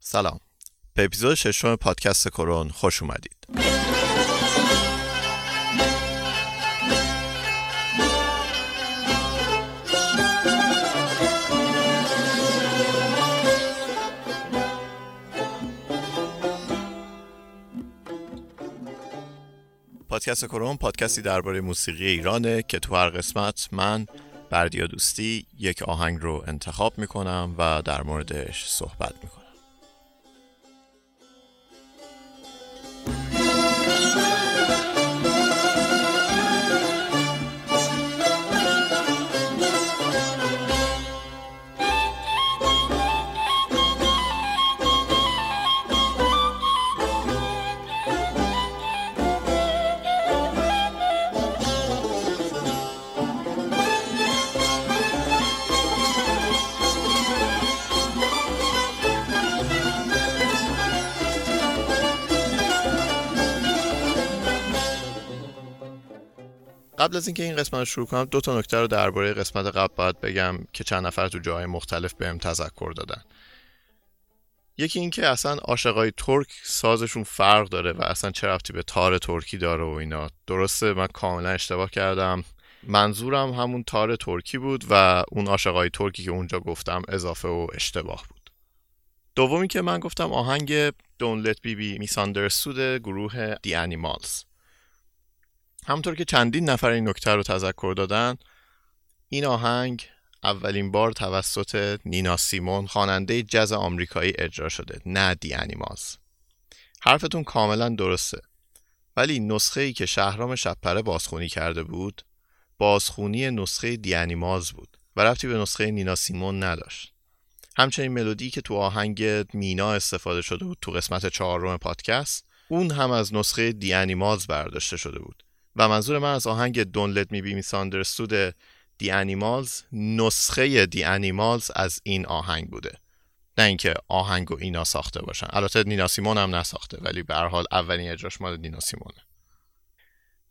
سلام. به اپیزود ششم پادکست کرون خوش اومدید. پادکست کرون پادکستی درباره موسیقی ایرانه که تو هر قسمت من بردیا دوستی یک آهنگ رو انتخاب می‌کنم و در موردش صحبت می‌کنم. قبل از اینکه این قسمت رو شروع کنم دو تا نکته رو درباره قسمت قبل باید بگم که چند نفر تو جاهای مختلف بهم تذکر دادن. یکی اینکه اصلا عاشقای ترک سازشون فرق داره و اصلا چه رفتی به تار ترکی داره و اینا. درسته من کاملا اشتباه کردم. منظورم همون تار ترکی بود و اون عاشقای ترکی که اونجا گفتم اضافه و اشتباه بود. دومی که من گفتم آهنگ Don't Let Me Be Misunderstood گروه The Animals. همونطور که چندین نفر این نکته رو تذکر دادن این آهنگ اولین بار توسط نینا سیمون خواننده جز آمریکایی اجرا شده نه دی انیماز حرفتون کاملا درسته. ولی نسخه ای که شهرام شبپره بازخونی کرده بود بازخونی نسخه دی انیماز بود و رفتی به نسخه نینا سیمون نداشت. همچنین ملودی که تو آهنگ مینا استفاده شده بود تو قسمت چهارم پادکست اون هم از نسخه دی انیماز برداشته شده بود. و منظور من از آهنگ Don't Let Me Be Misunderstood The Animals نسخه The Animals از این آهنگ بوده. نه اینکه آهنگ و اینا ساخته باشن. البته نینا سیمون هم نساخته ولی به هر حال اولین اجراش مال نینا سیمونه.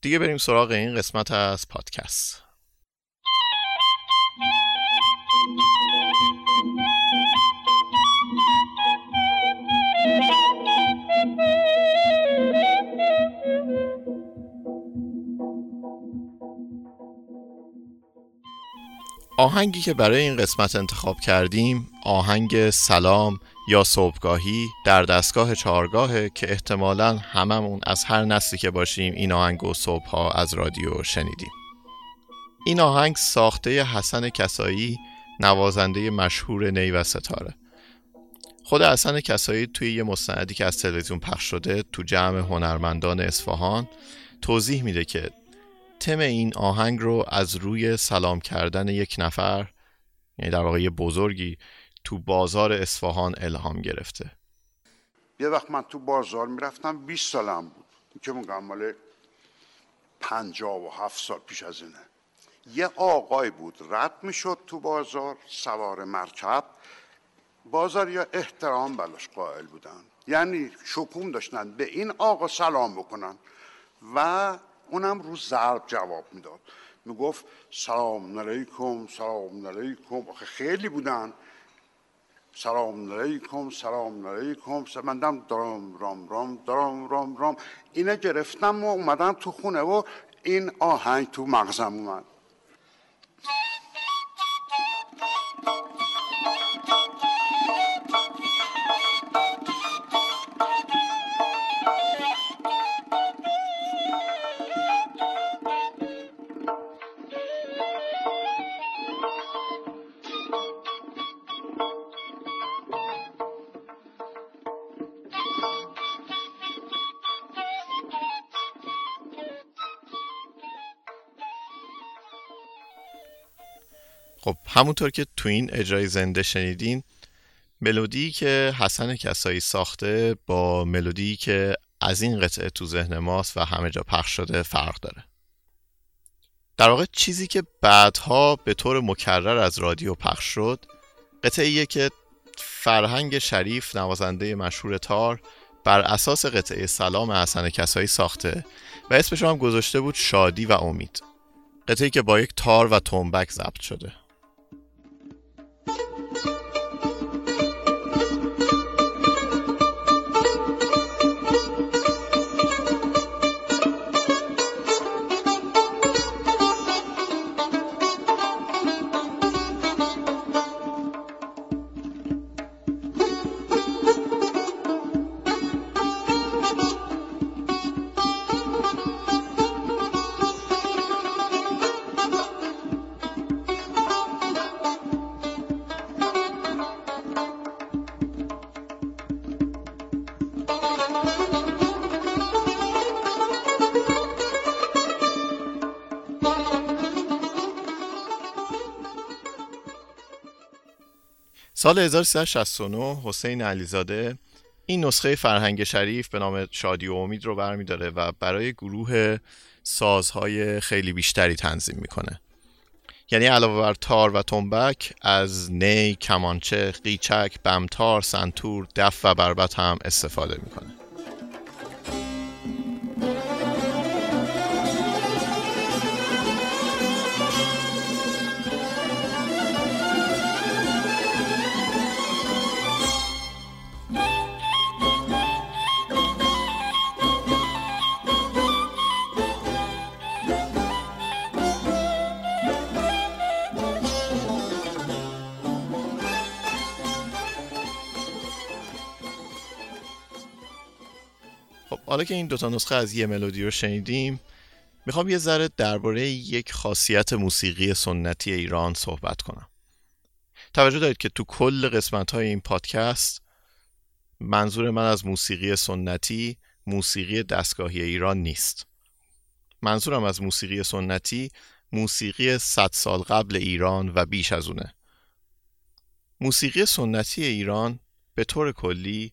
دیگه بریم سراغ این قسمت از پادکست. آهنگی که برای این قسمت انتخاب کردیم آهنگ سلام یا صبحگاهی در دستگاه چهارگاهه که احتمالا هممون از هر نسلی که باشیم این آهنگ و صبحها از رادیو شنیدیم. این آهنگ ساخته حسن کسایی نوازنده مشهور نی و ستاره. خود حسن کسایی توی یه مستندی که از تلویزیون پخش شده تو جمع هنرمندان اصفهان توضیح میده که تم این آهنگ رو از روی سلام کردن یک نفر یعنی در واقع یه بزرگی تو بازار اصفهان الهام گرفته. یه وقت من تو بازار می‌رفتم 20 سالم بود. که میگم مال 57 سال پیش از اینه. یه آقای بود رد می‌شد تو بازار سوار مرکب. بازار یا احترام بلاش قائل بودن. یعنی شکوم داشتن به این آقا سلام بکنن. و اونم رو ضرب جواب می‌داد. می‌گفت سلام علیکم سلام علیکم. آخه خیلی بودن. سلام علیکم سلام علیکم. مندم درام رام رام درام رام رام. اینه گرفتم و اومدم تو خونه و این آهنگ تو مغزم اومد. خب همونطور که تو این اجرای زنده شنیدین ملودی که حسن کسایی ساخته با ملودی که از این قطعه تو ذهن ماست و همه جا پخش شده فرق داره. در واقع چیزی که بعدها به طور مکرر از رادیو پخش شد قطعه که فرهنگ شریف نوازنده مشهور تار بر اساس قطعه سلام حسن کسایی ساخته و اسمش هم گذاشته بود شادی و امید. قطعه که با یک تار و تنبک ضبط شده. سال 1369 حسین علیزاده این نسخه فرهنگ شریف به نام شادی و امید رو برمیداره و برای گروه سازهای خیلی بیشتری تنظیم می‌کنه. یعنی علاوه بر تار و تنبک از نی، کمانچه، قیچک، بمتار، سنتور، دف و بربت هم استفاده می‌کنه. حالا که این دوتا نسخه از یه ملودی رو شنیدیم می‌خوام یه ذره درباره یک خاصیت موسیقی سنتی ایران صحبت کنم. توجه دارید که تو کل قسمت های این پادکست منظور من از موسیقی سنتی موسیقی دستگاهی ایران نیست. منظورم از موسیقی سنتی موسیقی صد سال قبل ایران و بیش از اونه. موسیقی سنتی ایران به طور کلی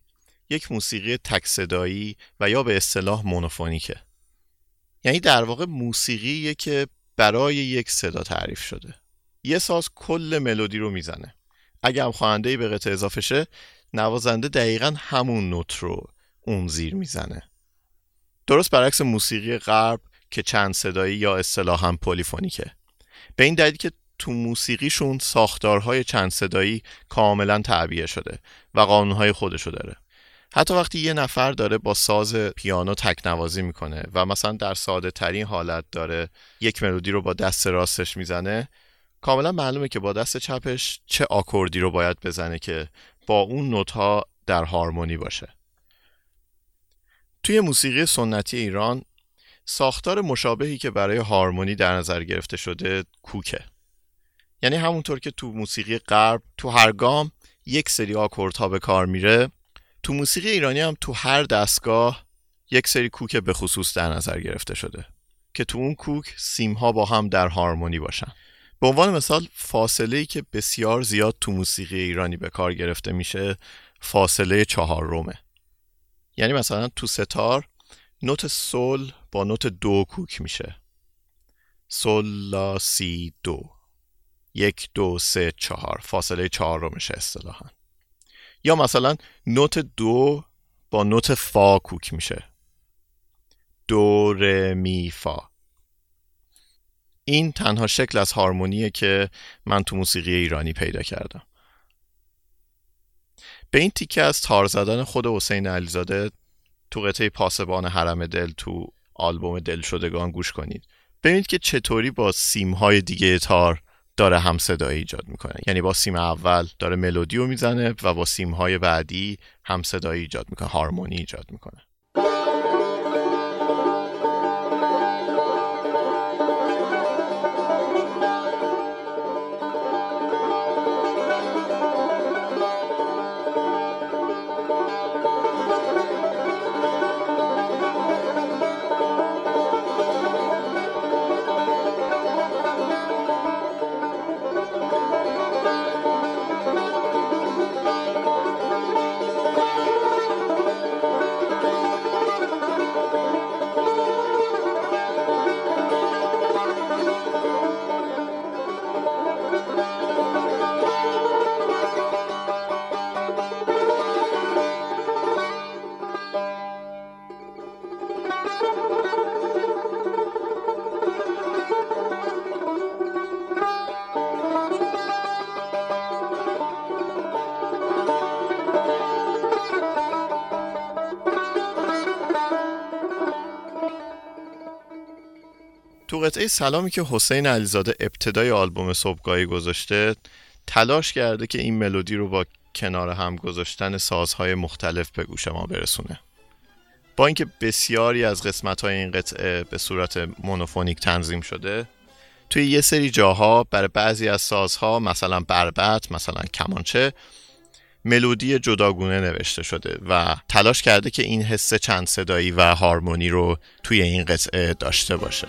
یک موسیقی تک صدایی و یا به اصطلاح مونوفونیکه. یعنی در واقع موسیقی که برای یک صدا تعریف شده. یه ساز کل ملودی رو می‌زنه. اگه هم خواننده به قطعه اضافه شه نوازنده دقیقا همون نوت رو اون زیر می‌زنه. درست برعکس موسیقی غرب که چند صدایی یا اصطلاحا پلیفونیکه به این دلیل که تو موسیقیشون ساختارهای چند صدایی کاملا تعبیه شده و قانونهای خودشو داره. حتی وقتی یه نفر داره با ساز پیانو تک نوازی می‌کنه و مثلا در ساده ترین حالت داره یک ملودی رو با دست راستش می‌زنه کاملا معلومه که با دست چپش چه آکوردی رو باید بزنه که با اون نوت ها در هارمونی باشه. توی موسیقی سنتی ایران ساختار مشابهی که برای هارمونی در نظر گرفته شده کوکه. یعنی همونطور که تو موسیقی غرب تو هر گام یک سری آکوردها به کار میره تو موسیقی ایرانی هم تو هر دستگاه یک سری کوک به خصوص در نظر گرفته شده که تو اون کوک سیم ها با هم در هارمونی باشن. به عنوان مثال فاصله ای که بسیار زیاد تو موسیقی ایرانی به کار گرفته میشه فاصله چهار رومه. یعنی مثلا تو ستار نوت سول با نوت دو کوک میشه. سول لا سی دو. یک دو سه چهار. فاصله چهار رومشه یا مثلا نوت دو با نوت فا کوک میشه. دو ر می فا. این تنها شکل از هارمونیه که من تو موسیقی ایرانی پیدا کردم. به این تیکه از تار زدن خود حسین علیزاده تو قطعه پاسبان حرم دل تو آلبوم دل شدگان گوش کنید. ببینید که چطوری با سیم های دیگه تار داره هم صدایی ایجاد می‌کنه. یعنی با سیم اول داره ملودی رو می‌زنه و با سیم های بعدی هم صدایی ایجاد می‌کنه هارمونی ایجاد می‌کنه. تو قطعه سلامی که حسین علیزاده ابتدای آلبوم صبحگاهی گذاشته تلاش کرده که این ملودی رو با کنار هم گذاشتن سازهای مختلف به گوش ما برسونه. با اینکه بسیاری از قسمت های این قطعه به صورت مونوفونیک تنظیم شده توی یه سری جاها برای بعضی از سازها مثلا بربت مثلا کمانچه ملودی جداگونه نوشته شده و تلاش کرده که این حس چند صدایی و هارمونی رو توی این قطعه داشته باشه.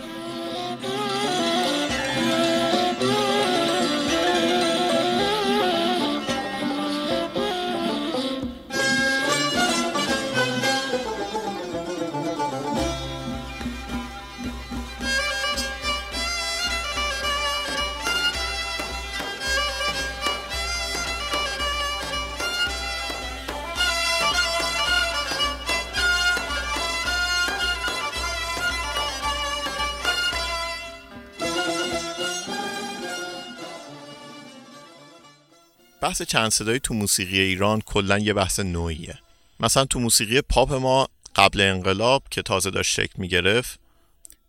بحث چند صدایی تو موسیقی ایران کلا یه بحث نوعیه. مثلا تو موسیقی پاپ ما قبل انقلاب که تازه داشت شکل می‌گرفت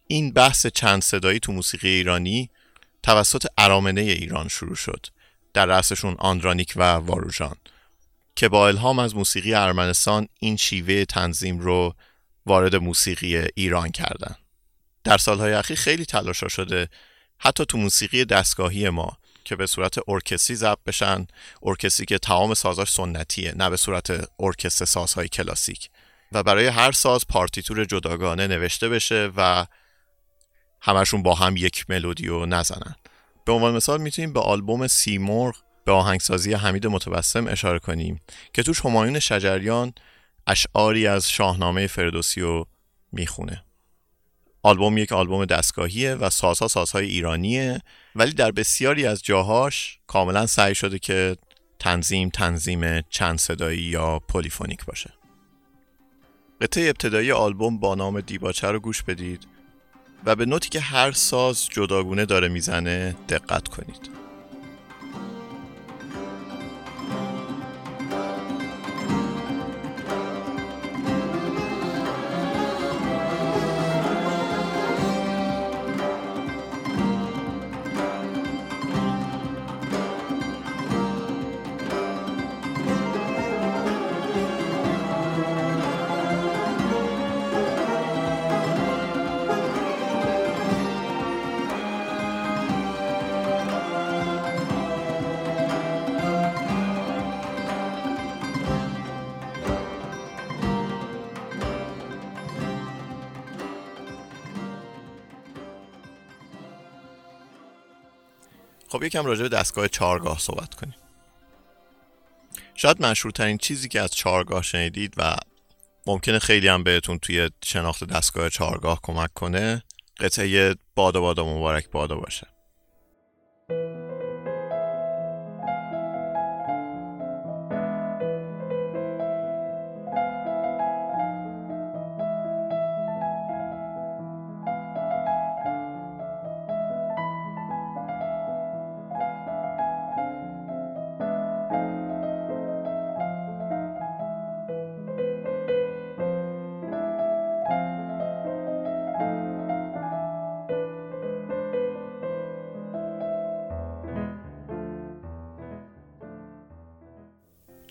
این بحث چند صدایی تو موسیقی ایرانی توسط ارامنه ایران شروع شد در رأسشون آندرانیک و واروژان که با الهام از موسیقی ارمنستان این شیوه تنظیم رو وارد موسیقی ایران کردن. در سالهای اخیر خیلی تلاش شده حتی تو موسیقی دستگاهی ما که به صورت ارکستری ضبط بشن ارکستری که تمام سازاش سنتیه نه به صورت ارکستر سازهای کلاسیک. و برای هر ساز پارتیتور جداگانه نوشته بشه و همشون با هم یک ملودی رو نزنن. به عنوان مثال می‌تونیم به آلبوم سیمرغ به آهنگسازی حمید متبسم اشاره کنیم که توش همایون شجریان اشعاری از شاهنامه فردوسی رو می‌خونه. آلبوم یک آلبوم دستگاهیه و سازها سازهای ایرانیه ولی در بسیاری از جاهاش کاملا سعی شده که تنظیم تنظیم چند صدایی یا پلیفونیک باشه. قطعه ابتدایی آلبوم با نام دیباچه رو گوش بدید و به نتی که هر ساز جداگونه داره می‌زنه دقت کنید. خب یکم راجع به دستگاه چارگاه صحبت کنیم. شاید مشهورترین چیزی که از چارگاه شنیدید و ممکنه خیلی هم بهتون توی شناخت دستگاه چارگاه کمک کنه قطعه بادا بادا مبارک بادا باشه.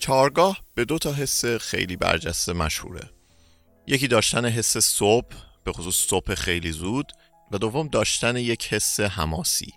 چهارگاه به دو تا حس خیلی برجسته مشهوره. یکی داشتن حس صبح به خصوص صبح خیلی زود و دوم داشتن یک حس حماسی.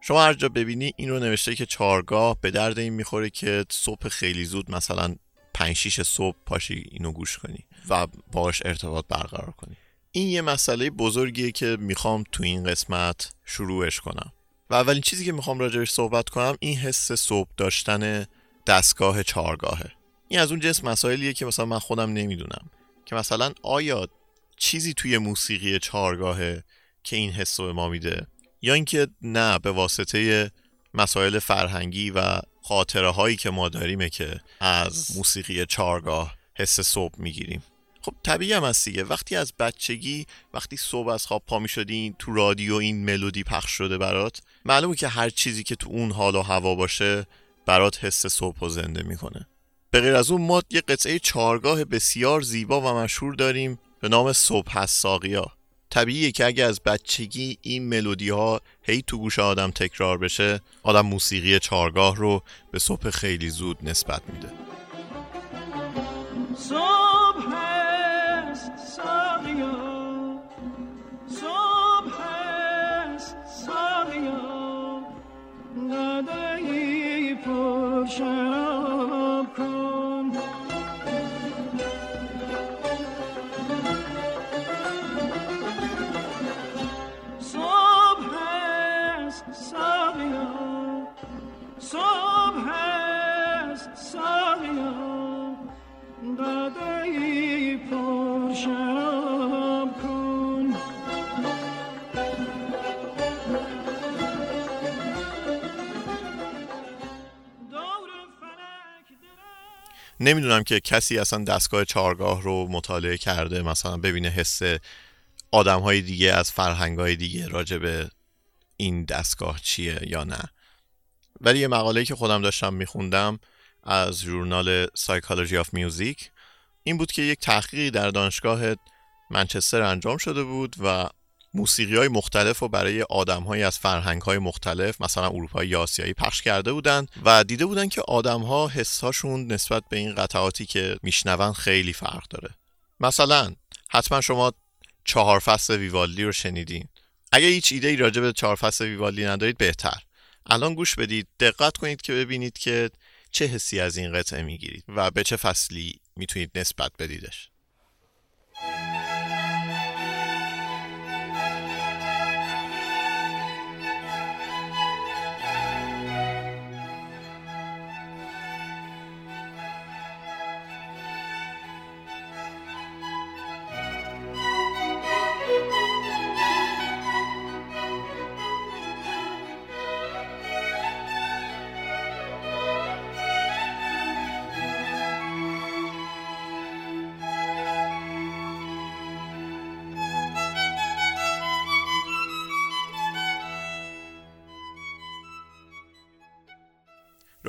شما هر جا ببینی این رو نوشته که چهارگاه به درد این می‌خوره که صبح خیلی زود مثلا پنج شیش صبح پاشی اینو گوش کنی و باش ارتباط برقرار کنی. این یه مسئله بزرگیه که می‌خوام تو این قسمت شروعش کنم. و اولین چیزی که می‌خوام راجبش صحبت کنم این حس صبح داشتن دستگاه چهارگاهه. این از اون جنس مسائلیه که مثلا من خودم نمی‌دونم. که مثلا آیا چیزی توی موسیقی چهارگاهه که این حس به ما میده؟ یا اینکه نه به واسطه مسائل فرهنگی و خاطره هایی که ما داریمه که از موسیقی چهارگاه حس صبح می‌گیریم. خب طبیعی هم هست دیگه. وقتی از بچگی وقتی صبح از خواب پا می‌شدی تو رادیو این ملودی پخش شده برات معلومه که هر چیزی که تو اون حال و هوا باشه برات حس صبح و زنده می‌کنه. به غیر از اون ما یه قطعه چارگاه بسیار زیبا و مشهور داریم به نام صبح ساقیا. طبیعیه که اگه از بچگی این ملودی ها هی تو گوش آدم تکرار بشه آدم موسیقی چارگاه رو به صبح خیلی زود نسبت میده. نمی‌دونم که کسی اصلا دستگاه چارگاه رو مطالعه کرده مثلا ببینه حس آدم های دیگه از فرهنگ های دیگه راجع به این دستگاه چیه یا نه. ولی یه مقاله که خودم داشتم میخوندم از ژورنال سایکولوژی آف میوزیک این بود که یک تحقیقی در دانشگاه منچستر انجام شده بود و موسیقی های مختلف رو برای آدم های از فرهنگ های مختلف مثلا اروپایی یا آسیایی پخش کرده بودند و دیده بودن که آدم ها حساشون نسبت به این قطعاتی که میشنون خیلی فرق داره. مثلا حتما شما چهار فصل ویوالدی رو شنیدین. اگه هیچ ایده ای راجع به چهار فصل ویوالدی ندارید بهتر. الان گوش بدید دقت کنید که ببینید که چه حسی از این قطعه می‌گیرید و به چه فصلی می‌تونید نسبت بدیدش.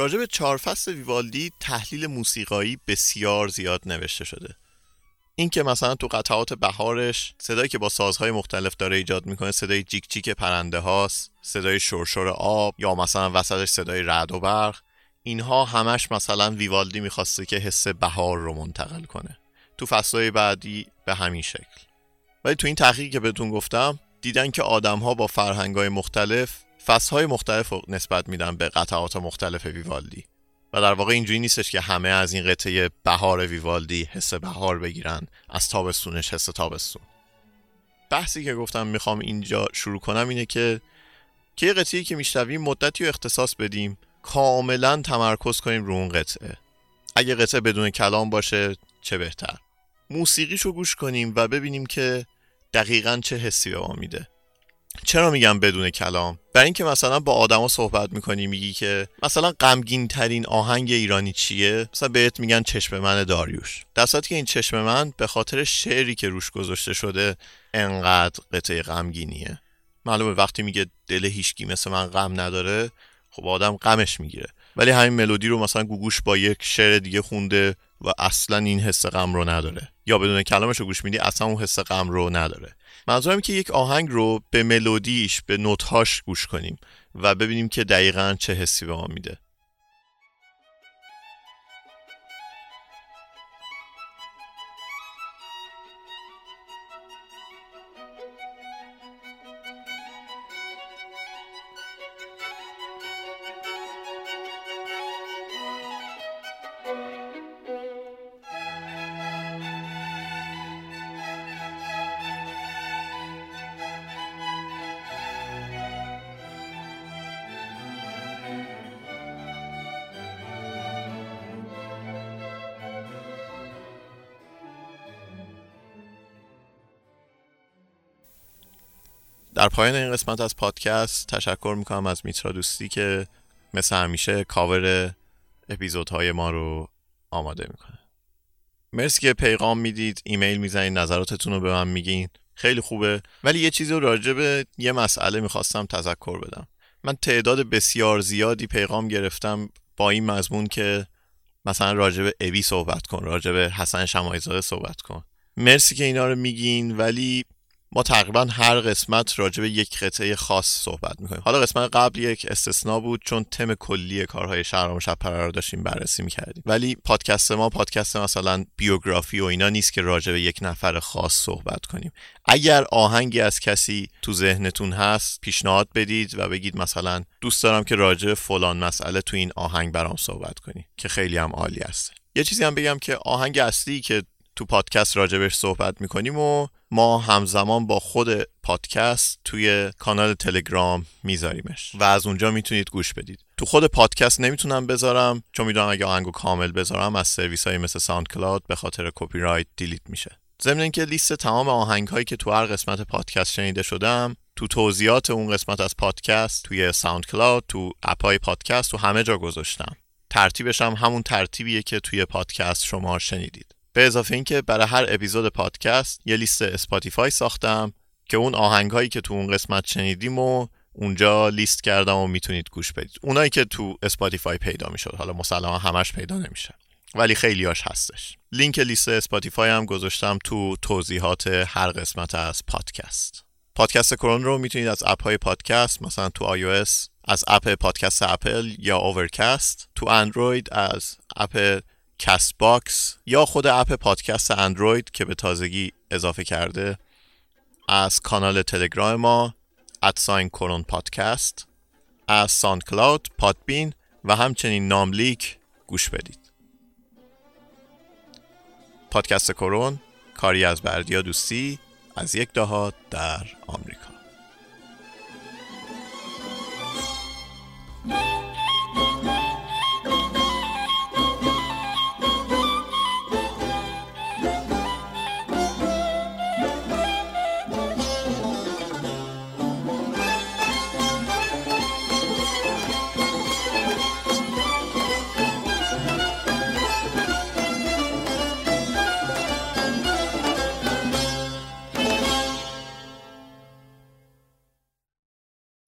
راجع به چهار فصل ویوالدی تحلیل موسیقایی بسیار زیاد نوشته شده. این که مثلا تو قطعات بهارش صدایی که با سازهای مختلف داره ایجاد می‌کنه صدای جیک جیک پرنده هاست صدای شرشر آب یا مثلا وسطش صدای رعد و برق اینها همش مثلا ویوالدی می‌خواسته که حس بهار رو منتقل کنه. تو فصلهای بعدی به همین شکل. ولی تو این تحقیقی که بهتون گفتم دیدن که آدم ها با فرهنگ های مختلف فصلهای مختلف رو نسبت میدن به قطعات مختلف ویوالدی. و در واقع اینجوری نیستش که همه از این قطعه بهار ویوالدی حس بهار بگیرن از تابستونش حس تابستون. بحثی که گفتم می‌خوام اینجا شروع کنم اینه که که یه قطعی که میشنویم مدتی رو اختصاص بدیم کاملا تمرکز کنیم رو اون قطعه. اگه قطعه بدون کلام باشه چه بهتر. موسیقیشو گوش کنیم و ببینیم که دقیقا چه حسی به ما میده. چرا میگم بدون کلام؟ برای اینکه مثلا با آدما صحبت می‌کنی میگی که مثلا غمگین ترین آهنگ ایرانی چیه؟ مثلا بهت میگن چشم من داریوش. در که این چشم من به خاطر شعری که روش گذاشته شده انقدر قطعه غمگینیه. معلومه وقتی میگه دل هیچکی مثل من غم نداره خب آدم غمش می‌گیره. ولی همین ملودی رو مثلا گوگوش با یک شعر دیگه خونده و اصلا این حس غم رو نداره. یا بدون کلامش رو گوش میدی اصلا اون حس غم رو نداره. منظورم که یک آهنگ رو به ملودیش به نوتهاش گوش کنیم و ببینیم که دقیقا چه حسی به ما میده. در پایان این قسمت از پادکست تشکر می‌کنم از میترا دوستی که مثل همیشه کاور اپیزودهای ما رو آماده می‌کنه. مرسی که پیغام می‌دید ایمیل می‌زنید نظراتتون رو به من میگین. خیلی خوبه. ولی یه چیزی رو راجع به یه مسئله می‌خواستم تذکر بدم. من تعداد بسیار زیادی پیغام گرفتم با این مضمون که مثلا راجع به ابی صحبت کن راجع به حسن شمایزاده صحبت کن. مرسی که اینا رو میگین ولی ما تقریبا هر قسمت راجع به یک قطعه خاص صحبت می‌کنیم. حالا قسمت قبل یک استثنا بود چون تم کلی کارهای شهرام شب رو داشتیم بررسی می‌کردیم. ولی پادکست ما پادکست مثلا بیوگرافی و اینا نیست که راجع به یک نفر خاص صحبت کنیم. اگر آهنگی از کسی تو ذهنتون هست پیشنهاد بدید و بگید مثلا دوست دارم که راجع فلان مسئله تو این آهنگ برام صحبت کنی که خیلی هم عالی است. یه چیزی هم بگم که آهنگ اصلی که تو پادکست راجبش صحبت می‌کنیم و ما همزمان با خود پادکست توی کانال تلگرام میذاریمش و از اونجا می‌تونید گوش بدید. تو خود پادکست نمی‌تونم بذارم چون می‌دونم اگه آهنگو کامل بذارم از سرویس های مثل SoundCloud به خاطر کپی رایت delete میشه. ضمن اینکه لیست تمام آهنگ هایی که تو هر قسمت پادکست شنیده شدم تو توضیحات اون قسمت از پادکست توی SoundCloud تو اپای پادکست تو همه جا گذاشتم. ترتیبش هم همون ترتیبیه که توی پادکست شما شنیدید. به اضافه اینکه برای هر اپیزود پادکست یه لیست Spotify ساختم که اون آهنگ هایی که تو اون قسمت شنیدیم و اونجا لیست کردم و می‌تونید گوش بدید. اونایی که تو Spotify پیدا می‌شد حالا مسلما همش پیدا نمیشه ولی خیلیاش هستش. لینک لیست Spotify هم گذاشتم تو توضیحات هر قسمت از پادکست. پادکست کرون رو می‌تونید از اپ های پادکست مثلا تو آی از اپ پادکست اپل یا Overcast تو اندروید از اپ Castbox یا خود اپ پادکست اندروید که به تازگی اضافه کرده از کانال تلگرام ما at sign کرون پادکست از SoundCloud Podbean و همچنین ناملیک گوش بدید. پادکست کرون کاری از بردیا دوستی از یک دهات در آمریکا.